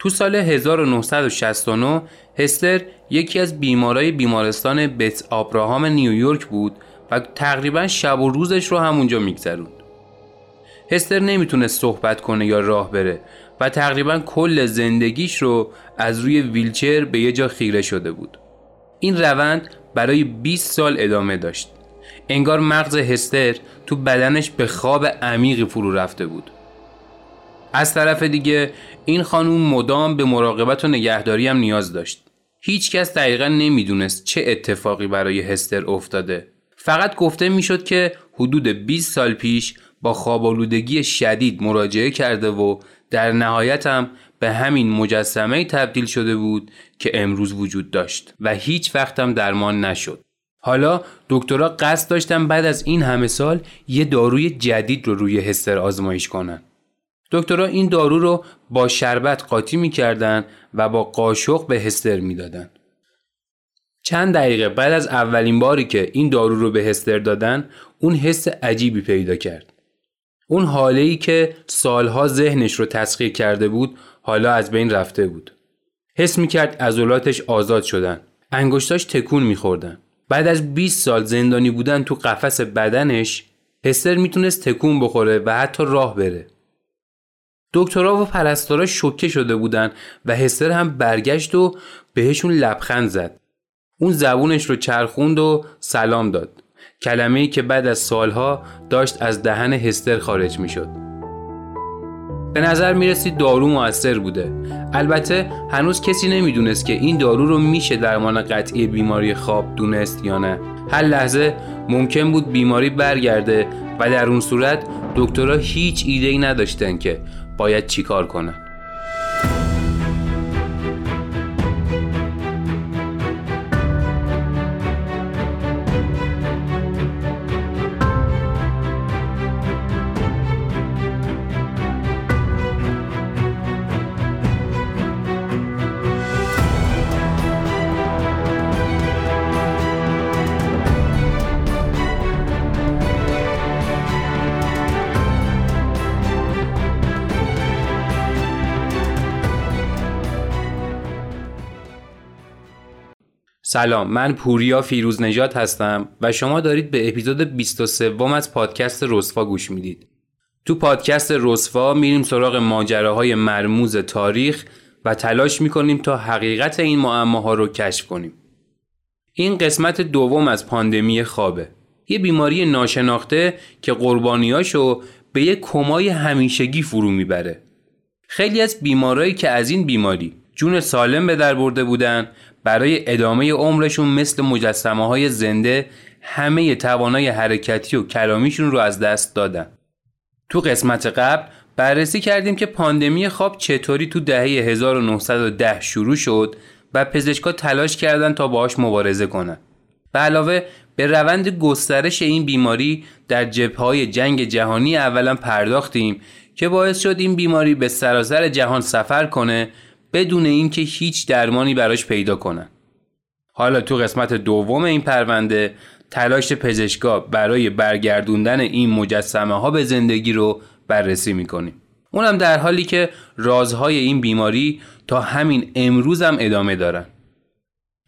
تو سال 1969 هستر یکی از بیمارای بیمارستان بت آبراهام نیویورک بود و تقریبا شب و روزش رو همونجا میگذروند. هستر نمی‌تونست صحبت کنه یا راه بره و تقریبا کل زندگیش رو از روی ویلچر به یه جا خیره شده بود. این روند برای 20 سال ادامه داشت. انگار مغز هستر تو بدنش به خواب عمیقی فرو رفته بود. از طرف دیگه این خانوم مدام به مراقبت و نگهداری هم نیاز داشت. هیچ کس دقیقا نمی‌دونست چه اتفاقی برای هستر افتاده. فقط گفته می‌شد که حدود 20 سال پیش با خوابالودگی شدید مراجعه کرده و در نهایت هم به همین مجسمه تبدیل شده بود که امروز وجود داشت و هیچ وقت هم درمان نشد. حالا دکترها قصد داشتن بعد از این همه سال یه داروی جدید رو روی هستر آزمایش کنن. دکترها این دارو رو با شربت قاطی می‌کردن و با قاشق به هستر می‌دادن. چند دقیقه بعد از اولین باری که این دارو رو به هستر دادن اون حس عجیبی پیدا کرد. اون حاله ای که سالها ذهنش رو تسخیر کرده بود حالا از بین رفته بود. حس می‌کرد عضلاتش آزاد شدن. انگشتاش تکون میخوردن. بعد از 20 سال زندانی بودن تو قفس بدنش هستر می‌تونست تکون بخوره و حتی راه بره. دکترها و پرستارا شوکه شده بودن و هستر هم برگشت و بهشون لبخند زد. اون زبونش رو چرخوند و سلام داد. کلمه ای که بعد از سالها داشت از دهن هستر خارج می شد. به نظر می رسید دارو موثر بوده. البته هنوز کسی نمی‌دونست که این دارو رو میشه درمان قطعی بیماری خواب دونست یا نه. هر لحظه ممکن بود بیماری برگرده و در اون صورت دکترها هیچ ایده ای نداشتن که باید چیکار کنن. سلام من پوریا فیروز نجات هستم و شما دارید به اپیزود 23 از پادکست رسوا گوش می‌دید. تو پادکست رسوا میریم سراغ ماجراهای مرموز تاریخ و تلاش می‌کنیم تا حقیقت این معماها رو کشف کنیم. این قسمت دوم از پاندمی خوابه. یه بیماری ناشناخته که قربانیاشو به یه کمای همیشگی فرو می‌بره. خیلی از بیمارایی که از این بیماری جون سالم به در برده بودن برای ادامه عمرشون مثل مجسمه های زنده همه توانای حرکتی و کلامیشون رو از دست دادن. تو قسمت قبل بررسی کردیم که پاندمی خواب چطوری تو دهه 1910 شروع شد و پزشکا تلاش کردند تا باهاش مبارزه کنند. به علاوه به روند گسترش این بیماری در های جنگ جهانی اولا پرداختیم که باعث شد این بیماری به سراسر جهان سفر کنه بدون اینکه هیچ درمانی براش پیدا کنن. حالا تو قسمت دوم این پرونده تلاش پزشکا برای برگردوندن این مجسمه ها به زندگی رو بررسی می‌کنیم. اونم در حالی که رازهای این بیماری تا همین امروز هم ادامه دارن.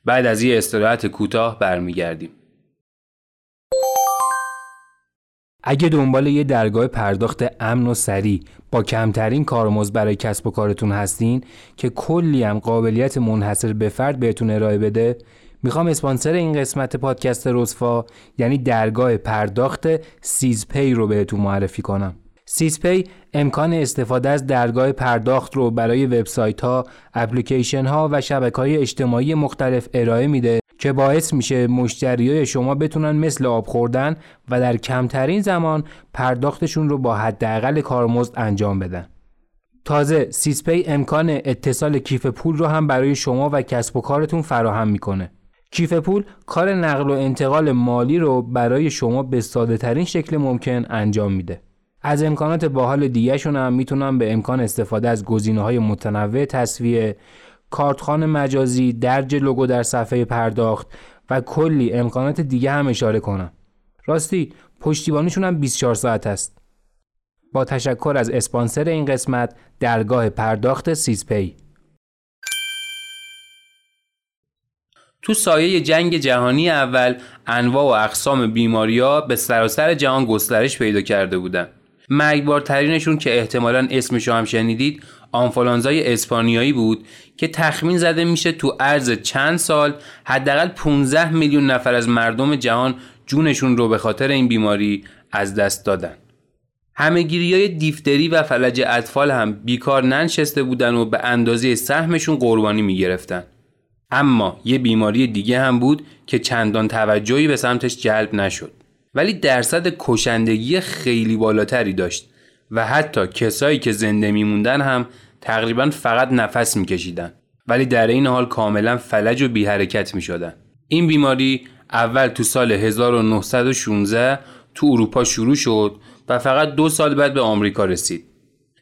بعد از یه استراحت کوتاه برمیگردیم. اگه دنبال یه درگاه پرداخت امن و سریع با کمترین کارمزد برای کسب و کارتون هستین که کلی هم قابلیت منحصر به فرد بهتون ارائه بده می‌خوام اسپانسر این قسمت پادکست رسفا یعنی درگاه پرداخت سیزپی رو بهتون معرفی کنم. سیزپی امکان استفاده از درگاه پرداخت رو برای وبسایت ها، اپلیکیشن ها و شبکه های اجتماعی مختلف ارائه میده که باعث میشه مشتریای شما بتونن مثل آب خوردن و در کمترین زمان پرداختشون رو با حداقل کارمزد انجام بدن. تازه سیسپی امکان اتصال کیف پول رو هم برای شما و کسب و کارتون فراهم می‌کنه. کیف پول کار نقل و انتقال مالی رو برای شما به ساده ترین شکل ممکن انجام میده. از امکانات باحال دیگهشون هم می‌تونن به امکان استفاده از گزینه های متنوع تصویه کارتخان مجازی درج لوگو در صفحه پرداخت و کلی امکانات دیگه هم اشاره کنم. راستی پشتیبانیشون هم 24 ساعت است. با تشکر از اسپانسر این قسمت درگاه پرداخت سیزپی. تو سایه جنگ جهانی اول انواع و اقسام بیماریا به سراسر جهان گسترش پیدا کرده بودند. مرگبارترینشون که احتمالا اسمش هم شنیدید آنفولانزای اسپانیایی بود که تخمین زده میشه تو عرض چند سال حداقل 15 میلیون نفر از مردم جهان جونشون رو به خاطر این بیماری از دست دادن. همهگیری های دیفتری و فلج اطفال هم بیکار ننشسته بودن و به اندازه سهمشون قربانی می‌گرفتن. اما یه بیماری دیگه هم بود که چندان توجهی به سمتش جلب نشد. ولی درصد کشندگی خیلی بالاتری داشت و حتی کسایی که زنده میموندن هم تقریبا فقط نفس میکشیدن ولی در این حال کاملا فلج و بی حرکت می شدن. این بیماری اول تو سال 1916 تو اروپا شروع شد و فقط دو سال بعد به آمریکا رسید.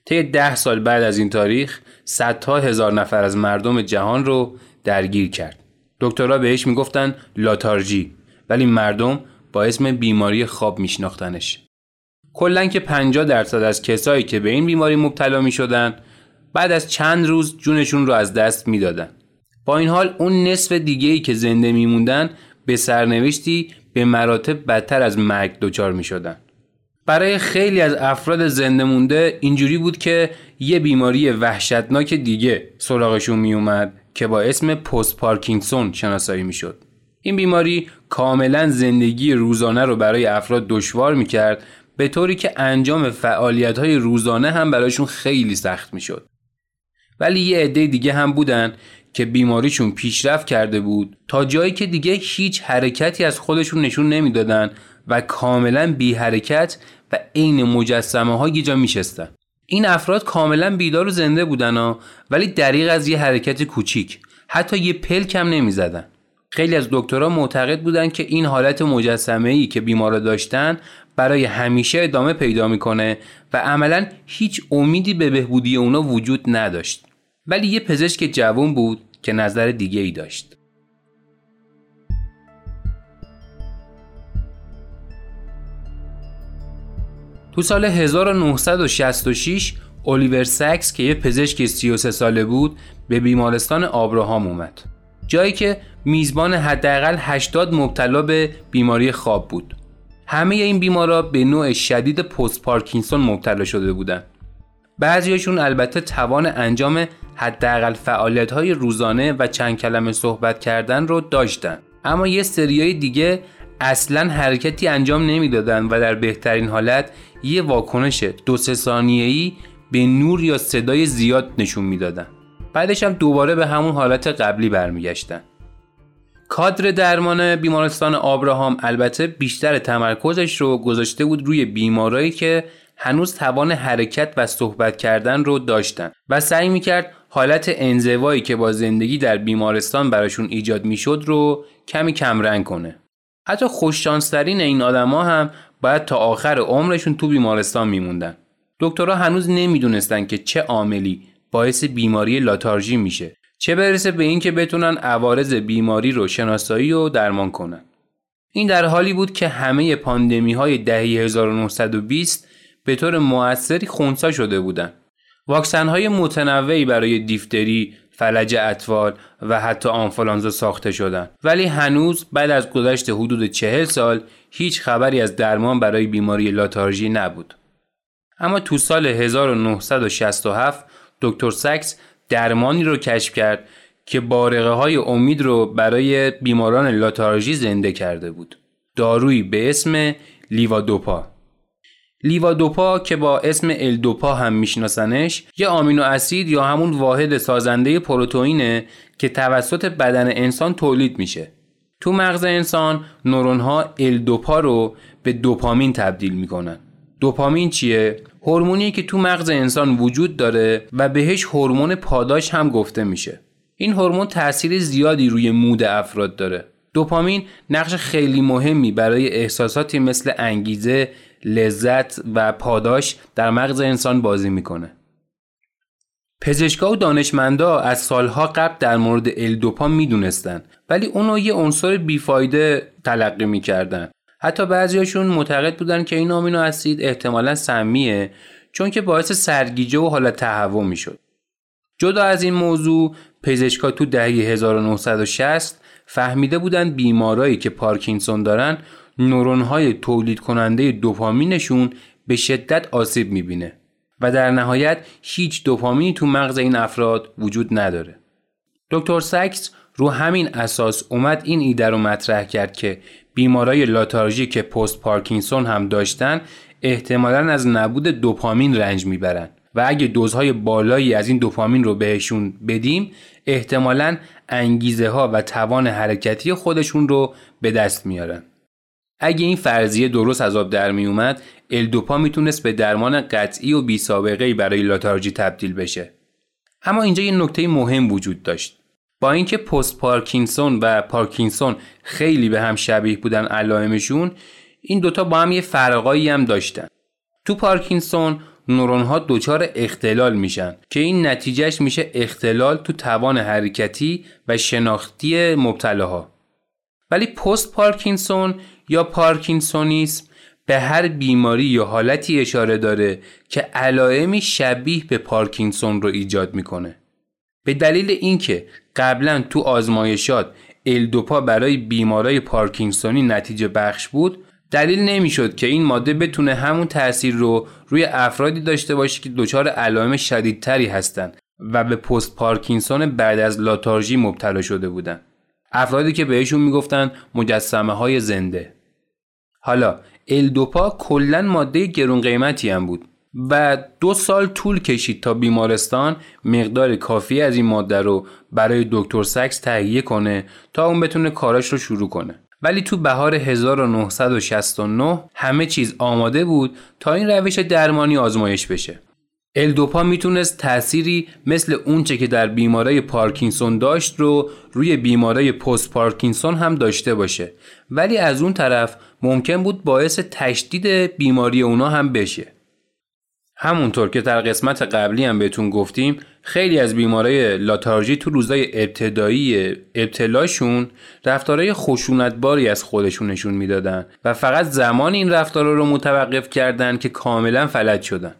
طی ده سال بعد از این تاریخ صدها هزار نفر از مردم جهان رو درگیر کرد. دکترها بهش می‌گفتن لاتارژی ولی مردم با اسم بیماری خواب میشناختنش. کلا که 50 درصد از کسایی که به این بیماری مبتلا می شدن بعد از چند روز جونشون رو از دست می‌دادن. با این حال اون نصف دیگه ای که زنده میموندن به سرنوشتی به مراتب بدتر از مرگ دچار می شدن. برای خیلی از افراد زنده مونده اینجوری بود که یه بیماری وحشتناک دیگه سراغشون می اومد که با اسم پست پارکینسون شناسایی می شد. این بیماری کاملا زندگی روزانه رو برای افراد دشوار می کرد به طوری که انجام فعالیت های روزانه هم برایشون خیلی سخت می شد. ولی یه عده دیگه هم بودن که بیماریشون پیشرفت کرده بود تا جایی که دیگه هیچ حرکتی از خودشون نشون نمی‌دادن و کاملا بی حرکت و عین مجسمه ها یه جا میشستن. این افراد کاملا بیدار و زنده بودن ها ولی دریغ از یه حرکت کوچیک. حتی یه پلک هم نمی‌زدن. خیلی از دکترها معتقد بودن که این حالت مجسمه ای که بیمارا داشتن برای همیشه ادامه پیدا می‌کنه و عملا هیچ امیدی به بهبودی اونا وجود نداشت ولی یه پزشک جوان بود که نظر دیگه ای داشت. تو سال 1966 الیور سکس که یه پزشک 33 ساله بود به بیمارستان آبراهام اومد. جایی که میزبان حداقل 80 مبتلا به بیماری خواب بود. همه این بیمارا به نوع شدید پست پارکینسون مبتلا شده بودند. بعضیشون البته توان انجام حداقل فعالیت های روزانه و چند کلمه صحبت کردن رو داشتن. اما یه سریای دیگه اصلا حرکتی انجام نمی‌دادن و در بهترین حالت یه واکنش دو سه ثانیه‌ای به نور یا صدای زیاد نشون می‌دادن. بعدش هم دوباره به همون حالت قبلی برمیگشتن. کادر درمان بیمارستان آبراهام البته بیشتر تمرکزش رو گذاشته بود روی بیمارایی که هنوز توان حرکت و صحبت کردن رو داشتن و سعی می‌کرد حالت انزوایی که با زندگی در بیمارستان براشون ایجاد می‌شد رو کمی کمرنگ کنه. حتی خوششانسترین این آدما هم باید تا آخر عمرشون تو بیمارستان میموندن. دکترها هنوز نمی‌دونستن که چه عاملی باعث بیماری لاتارژی میشه. چه برسه به اینکه بتونن عوارض بیماری رو شناسایی و درمان کنن. این در حالی بود که همه پاندمی های دهه 1920 به طور موثری خونسا شده بودند. واکسن های متنوعی برای دیفتری، فلج اطفال و حتی آنفولانزا ساخته شدند ولی هنوز بعد از گذشت حدود چهل سال هیچ خبری از درمان برای بیماری لاتارژی نبود. اما تو سال 1967 دکتر سکس درمانی رو کشف کرد که بارقه های امید رو برای بیماران لاتارژی زنده کرده بود. دارویی به اسم لیوادوپا لیوادوپا که با اسم الدوپا هم میشناسنش یه آمینو اسید یا همون واحد سازنده پروتئینه که توسط بدن انسان تولید میشه. تو مغز انسان نورون ها الدوپا رو به دوپامین تبدیل می‌کنن. دوپامین چیه؟ هورمونی که تو مغز انسان وجود داره و بهش هورمون پاداش هم گفته میشه. این هورمون تاثیر زیادی روی مود افراد داره. دوپامین نقش خیلی مهمی برای احساساتی مثل انگیزه، لذت و پاداش در مغز انسان بازی می‌کنه. پزشکا و دانشمندا از سالها قبل در مورد الدوپا می‌دونستن ولی اونو یه عنصر بیفایده تلقی می‌کردن. حتی بعضیاشون معتقد بودن که این آمینو اسید احتمالا سمیه چون که باعث سرگیجه و حالت تهوع می‌شد. جدا از این موضوع پزشکا تو دهه 1960 فهمیده بودن بیمارایی که پارکینسون دارن نورونهای تولید کننده دوپامینشون به شدت آسیب می‌بینه و در نهایت هیچ دوپامینی تو مغز این افراد وجود نداره. دکتر سکس رو همین اساس اومد این ایده رو مطرح کرد که بیمارای لاتارژی که پست پارکینسون هم داشتن احتمالا از نبود دوپامین رنج می‌برن و اگه دوزهای بالایی از این دوپامین رو بهشون بدیم احتمالا انگیزه ها و توان حرکتی خودشون رو به دست میارن. اگه این فرضیه درست از آب در می اومد الدوپا می‌تونست به درمان قطعی و بی سابقه برای لاتارژی تبدیل بشه. اما اینجا یه نکته مهم وجود داشت. با اینکه پست پارکینسون و پارکینسون خیلی به هم شبیه بودن علائمشون این دوتا با هم یه فرقایی هم داشتن. تو پارکینسون نورون ها دچار اختلال میشن که این نتیجهش میشه اختلال تو توان حرکتی و شناختی مبتلاها. ولی پست پارکینسون یا پارکینسونیسم به هر بیماری یا حالتی اشاره داره که علائمی شبیه به پارکینسون رو ایجاد می‌کنه. به دلیل اینکه قبلا تو آزمایشات الدوپا برای بیمارای پارکینسونی نتیجه بخش بود دلیل نمی‌شد که این ماده بتونه همون تاثیر رو روی افرادی داشته باشه که دچار علائم شدیدتری هستند و به پست پارکینسون بعد از لاتارژی مبتلا شده بودند. افرادی که بهشون می‌گفتن مجسمه های زنده حالا الدوپا کلا ماده گرون قیمتی هم بود و دو سال طول کشید تا بیمارستان مقدار کافی از این ماده رو برای دکتر سکس تهیه کنه تا اون بتونه کاراش رو شروع کنه. ولی تو بهار 1969 همه چیز آماده بود تا این روش درمانی آزمایش بشه. الدوپا می‌تونست تأثیری مثل اونچه که در بیمارای پارکینسون داشت رو روی بیمارای پست پارکینسون هم داشته باشه. ولی از اون طرف ممکن بود باعث تشدید بیماری اونا هم بشه. همونطور که در قسمت قبلی هم بهتون گفتیم خیلی از بیمارای لاتارژی تو روزای ابتدایی ابتلاشون رفتارهای خشونتباری از خودشون نشون می‌دادن و فقط زمان این رفتارها رو متوقف کردن که کاملا فلج شدن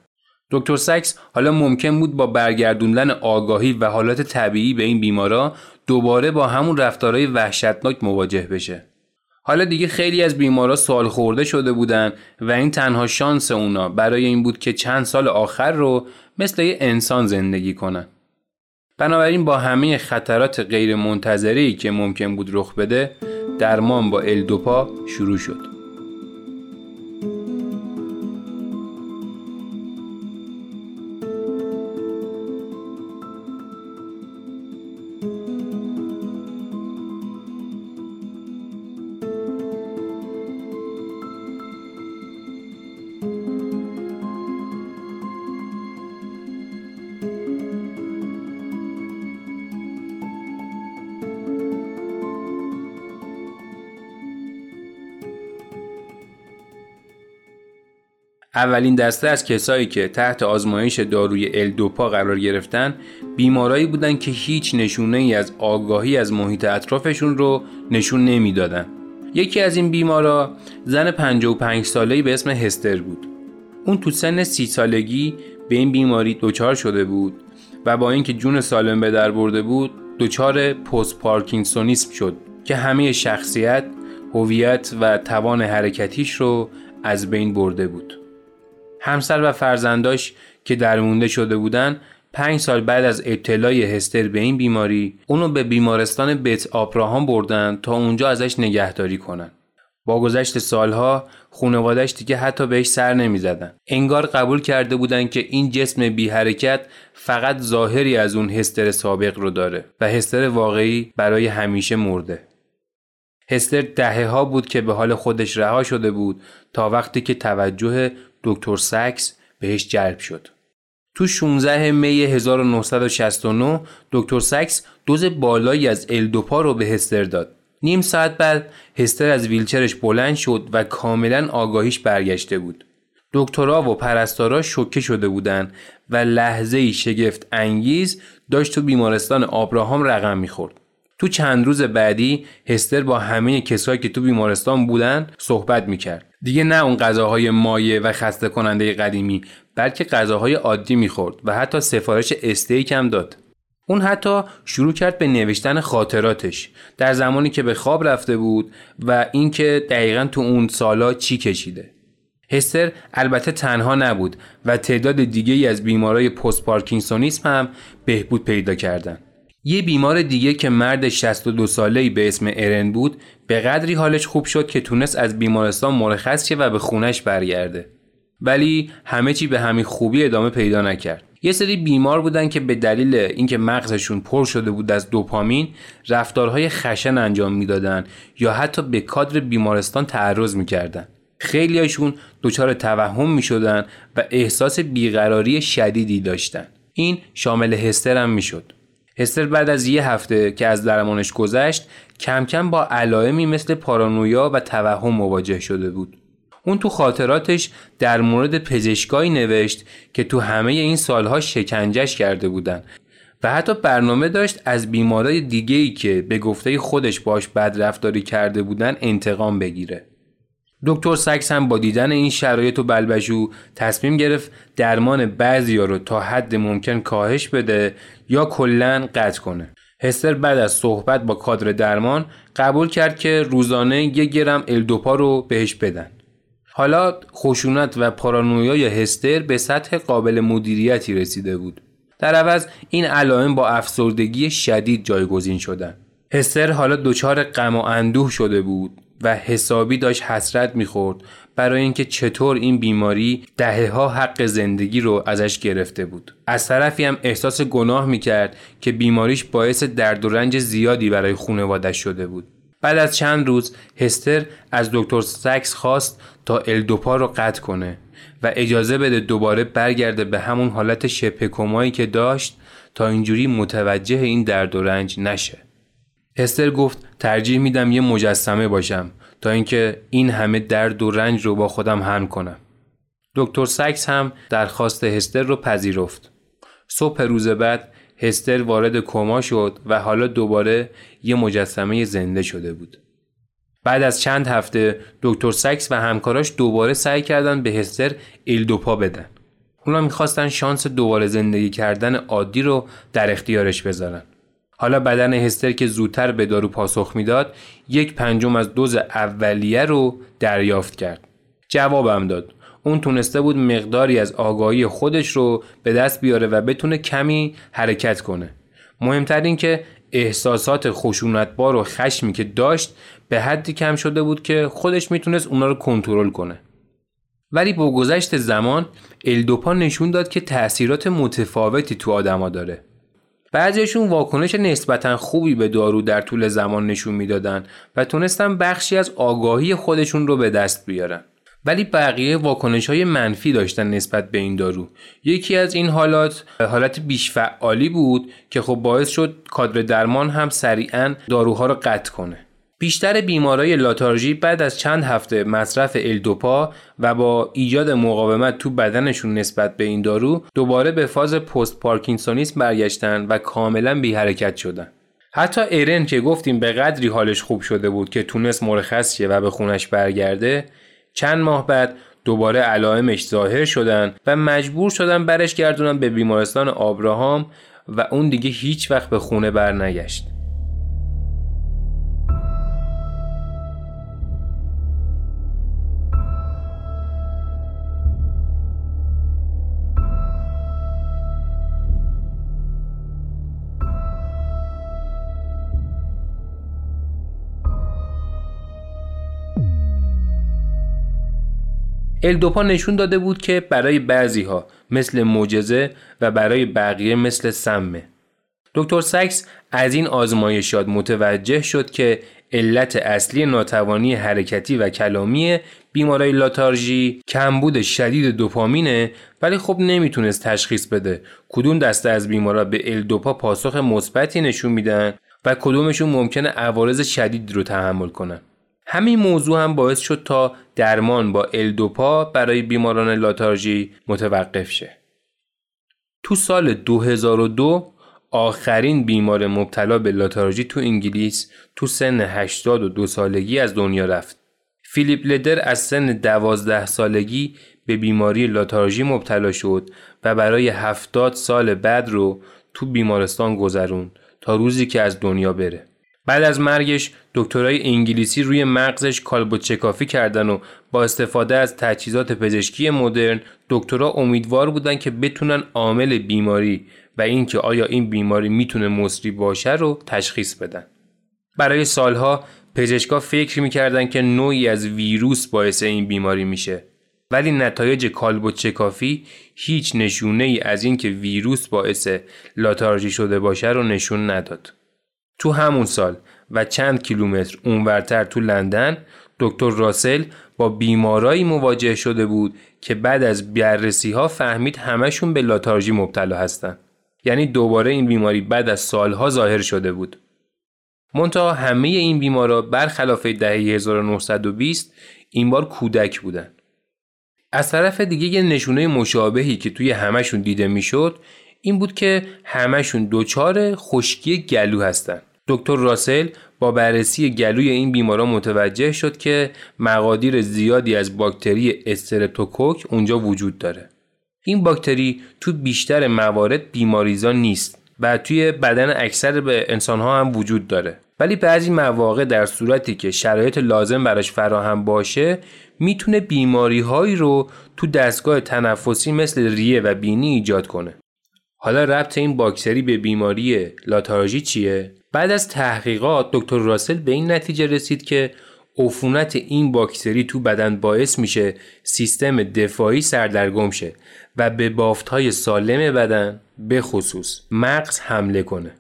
دکتر سکس حالا ممکن بود با برگردوندن آگاهی و حالات طبیعی به این بیمارا دوباره با همون رفتارهای وحشتناک مواجه بشه. حالا دیگه خیلی از بیمارا سال خورده شده بودن و این تنها شانس اونا برای این بود که چند سال آخر رو مثل یه انسان زندگی کنن. بنابراین با همه خطرات غیر منتظری که ممکن بود رخ بده درمان با الدوپا شروع شد. اولین دسته از کسایی که تحت آزمایش داروی الدوپا قرار گرفتن بیمارایی بودن که هیچ نشونه ای از آگاهی از محیط اطرافشون رو نشون نمی‌دادن. یکی از این بیمارا زن 55 ساله‌ای به اسم هستر بود. اون تو سن سی سالگی به این بیماری دچار شده بود و با اینکه جون سالم به در برده بود دچار پست پارکینسونیسم شد که همه شخصیت، هویت و توان حرکتیش رو از بین برده بود. همسر و فرزنداش که درمونده شده بودن پنج سال بعد از ابتلای هستر به این بیماری اونو به بیمارستان بیت آپراهام بردن تا اونجا ازش نگهداری کنن. با گذشت سالها خانوادش دیگه حتی بهش سر نمی‌زدن. انگار قبول کرده بودن که این جسم بی حرکت فقط ظاهری از اون هستر سابق رو داره و هستر واقعی برای همیشه مرده. هستر دهه ها بود که به حال خودش رها شده بود تا وقتی که توجه دکتر سکس بهش جلب شد. تو 16 می 1969 دکتر سکس دوز بالایی از الدوپا رو به هستر داد. نیم ساعت بعد هستر از ویلچرش بلند شد و کاملا آگاهیش برگشته بود. دکترها و پرستارا شوکه شده بودند و لحظه شگفت انگیز داشت تو بیمارستان آبراهام رقم می‌خورد. تو چند روز بعدی هستر با همه کسایی که تو بیمارستان بودن صحبت می‌کرد. دیگه نه اون غذاهای مایه و خسته کننده قدیمی بلکه غذاهای عادی می‌خورد و حتی سفارش استیک هم داد. اون حتی شروع کرد به نوشتن خاطراتش در زمانی که به خواب رفته بود و اینکه دقیقا تو اون سالا چی کشیده. هستر البته تنها نبود و تعداد دیگه ای از بیمارای پست پارکینسونیسم هم بهبود پیدا کردن. یه بیمار دیگه که مرد 62 ساله‌ای به اسم ارن بود به قدری حالش خوب شد که تونست از بیمارستان مرخص شه و به خونش برگرده. ولی همه چی به همین خوبی ادامه پیدا نکرد. یه سری بیمار بودن که به دلیل اینکه مغزشون پر شده بود از دوپامین رفتارهای خشن انجام می‌دادن یا حتی به کادر بیمارستان تعرض می‌کردن. خیلیاشون دچار توهم می‌شدن و احساس بیقراری شدیدی داشتن. این شامل هستر هم می‌شد. هستر بعد از یه هفته که از درمانش گذشت کم کم با علائمی مثل پارانویا و توهم مواجه شده بود. اون تو خاطراتش در مورد پزشکایی نوشت که تو همه این سالها شکنجش کرده بودن و حتی برنامه داشت از بیمارای دیگه ای که به گفته خودش باش بد رفتاری کرده بودن انتقام بگیره. دکتر سکس هم با دیدن این شرایط و بلبشو تصمیم گرفت درمان بعضیا رو تا حد ممکن کاهش بده یا کلا قطع کنه. هستر بعد از صحبت با کادر درمان قبول کرد که روزانه یک گرم الدوپا رو بهش بدن. حالا خشونت و پارانویای هستر به سطح قابل مدیریتی رسیده بود. در عوض این علائم با افسردگی شدید جایگزین شدن. هستر حالا دچار غم و اندوه شده بود و حسابی داشت حسرت می‌خورد برای اینکه چطور این بیماری دهه ها حق زندگی رو ازش گرفته بود. از طرفی هم احساس گناه می‌کرد که بیماریش باعث درد و رنج زیادی برای خانوادش شده بود. بعد از چند روز هستر از دکتر سکس خواست تا الدوپا رو قطع کنه و اجازه بده دوباره برگرده به همون حالت شبه که داشت تا اینجوری متوجه این درد و رنج نشه. هستر گفت ترجیح میدم یه مجسمه باشم تا اینکه این همه درد و رنج رو با خودم هم کنم. دکتر سکس هم درخواست هستر رو پذیرفت. صبح روز بعد هستر وارد کما شد و حالا دوباره یه مجسمه زنده شده بود. بعد از چند هفته دکتر سکس و همکاراش دوباره سعی کردن به هستر ایلدوپا بدن. اونا می‌خواستن شانس دوباره زندگی کردن عادی رو در اختیارش بذارن. حالا بدن هستر که زودتر به دارو پاسخ می‌داد یک پنجم از دوز اولیه رو دریافت کرد. جوابم داد. اون تونسته بود مقداری از آگاهی خودش رو به دست بیاره و بتونه کمی حرکت کنه. مهمتر این که احساسات خشونتبار و خشمی که داشت به حدی کم شده بود که خودش می‌تونست اونا رو کنترل کنه. ولی با گذشت زمان الدوپا نشون داد که تاثیرات متفاوتی تو آدما داره. بعضیشون واکنش نسبتا خوبی به دارو در طول زمان نشون می‌دادن و تونستن بخشی از آگاهی خودشون رو به دست بیارن. ولی بقیه واکنش های منفی داشتن نسبت به این دارو یکی از این حالات حالت بیش فعالی بود که خب باعث شد کادر درمان هم سریعا داروها رو قطع کنه بیشتر بیمارای لاتارژی بعد از چند هفته مصرف الدوپا و با ایجاد مقاومت تو بدنشون نسبت به این دارو دوباره به فاز پست پارکینسونیسم برگشتن و کاملا بی حرکت شدن. حتی ایرن که گفتیم به قدری حالش خوب شده بود که تونست مرخص شه و به خونش برگرده چند ماه بعد دوباره علائمش ظاهر شدن و مجبور شدن برش گردونن به بیمارستان آبراهام و اون دیگه هیچ وقت به خونه برنگشت. الدوپا نشون داده بود که برای بعضی ها مثل معجزه و برای بقیه مثل سمه. دکتر سکس از این آزمایشات متوجه شد که علت اصلی ناتوانی حرکتی و کلامی بیمارای لاتارژی کمبود شدید دوپامینه ولی خب نمی‌تونست تشخیص بده کدوم دسته از بیمارا به الدوپا پاسخ مثبتی نشون میدن و کدومشون ممکنه عوارض شدید رو تحمل کنن. همین موضوع هم باعث شد تا درمان با الدوپا برای بیماران لاتارژی متوقف شه. تو سال 2002 آخرین بیمار مبتلا به لاتارژی تو انگلیس تو سن 82 سالگی از دنیا رفت. فیلیپ لدر از سن 12 سالگی به بیماری لاتارژی مبتلا شد و برای 70 سال بعد رو تو بیمارستان گذرون تا روزی که از دنیا بره بعد از مرگش دکترای انگلیسی روی مغزش کالبوچکافی کردن و با استفاده از تجهیزات پزشکی مدرن دکترها امیدوار بودن که بتونن عامل بیماری و اینکه آیا این بیماری می‌تونه مصری باشه رو تشخیص بدن. برای سالها پزشکا فکر می‌کردن که نوعی از ویروس باعث این بیماری میشه ولی نتایج کالبوچکافی هیچ نشونه ای از اینکه ویروس باعث لاتارژی شده باشه رو نشون نداد. تو همون سال و چند کیلومتر اونورتر تو لندن دکتر راسل با بیمارایی مواجه شده بود که بعد از بررسی ها فهمید همشون به لاتارژی مبتلا هستن. یعنی دوباره این بیماری بعد از سالها ظاهر شده بود. منتها همه این بیمارا برخلاف دهه 1920 این بار کودک بودن. از طرف دیگه یه نشونه مشابهی که توی همشون دیده می‌شد این بود که همشون دچار خشکی گلو هستن. دکتر راسل با بررسی گلوی این بیماران متوجه شد که مقادیر زیادی از باکتری استرپتوکوک اونجا وجود داره. این باکتری تو بیشتر موارد بیماریزا نیست و توی بدن اکثر به انسانها هم وجود داره. ولی بعضی مواقع در صورتی که شرایط لازم براش فراهم باشه می‌تونه بیماری هایی رو تو دستگاه تنفسی مثل ریه و بینی ایجاد کنه. حالا ربط این باکتری به بیماری لاتارژی چیه؟ بعد از تحقیقات دکتر راسل به این نتیجه رسید که عفونت این باکتری تو بدن باعث میشه سیستم دفاعی سردرگم شه و به های سالم بدن به خصوص مغز حمله کنه.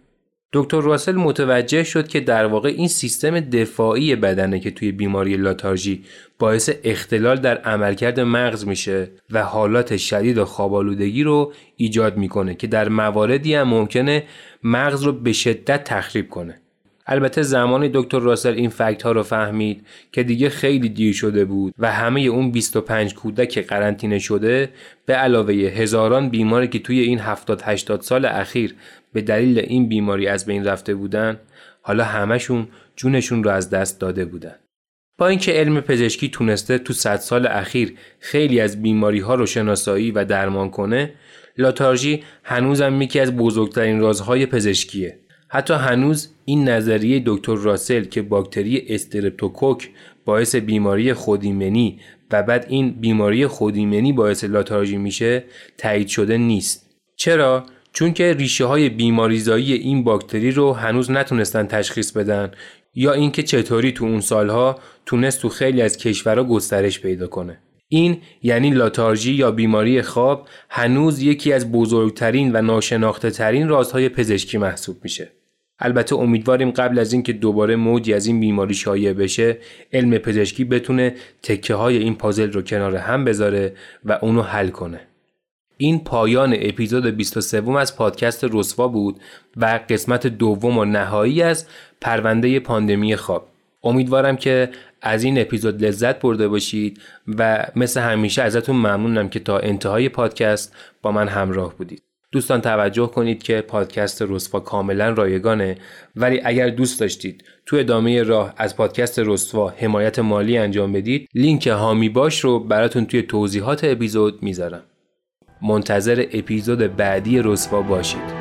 دکتر راسل متوجه شد که در واقع این سیستم دفاعی بدنه که توی بیماری لاتارژی باعث اختلال در عملکرد مغز میشه و حالات شدید و خوابالودگی رو ایجاد می‌کنه که در مواردی هم ممکنه مغز رو به شدت تخریب کنه. البته زمانی دکتر راسل این فکت ها رو فهمید که دیگه خیلی دیر شده بود و همه اون 25 کودک قرنطینه شده به علاوه هزاران بیماری که توی این 70 80 سال اخیر به دلیل این بیماری از بین رفته بودن حالا همشون جونشون رو از دست داده بودن. با اینکه علم پزشکی تونسته تو صد سال اخیر خیلی از بیماری ها رو شناسایی و درمان کنه لاتارژی هنوزم یکی از بزرگترین رازهای پزشکیه. حتی هنوز این نظریه دکتر راسل که باکتری استرپتوکوک باعث بیماری خودیمنی و بعد این بیماری خودیمنی باعث لاتارژی میشه تایید شده نیست. چرا؟ چون که ریشه های بیماریزایی این باکتری رو هنوز نتونستن تشخیص بدن. یا اینکه چطوری تو اون سالها تونست تو خیلی از کشورها گسترش پیدا کنه. این یعنی لاتارژی یا بیماری خواب هنوز یکی از بزرگترین و ناشناخته ترین رازهای پزشکی محسوب میشه. البته امیدواریم قبل از اینکه دوباره موجی از این بیماری شایع بشه علم پزشکی بتونه تکه های این پازل رو کنار هم بذاره و اونو حل کنه. این پایان اپیزود 23 از پادکست رسوا بود و قسمت دوم و نهایی از پرونده پاندمی خواب. امیدوارم که از این اپیزود لذت برده باشید و مثل همیشه ازتون ممنونم که تا انتهای پادکست با من همراه بودید. دوستان توجه کنید که پادکست رسوا کاملا رایگانه ولی اگر دوست داشتید تو ادامه راه از پادکست رسوا حمایت مالی انجام بدید لینک هامی باش رو براتون توی توضیحات اپیزود می‌ذارم. منتظر اپیزود بعدی رسوا باشید.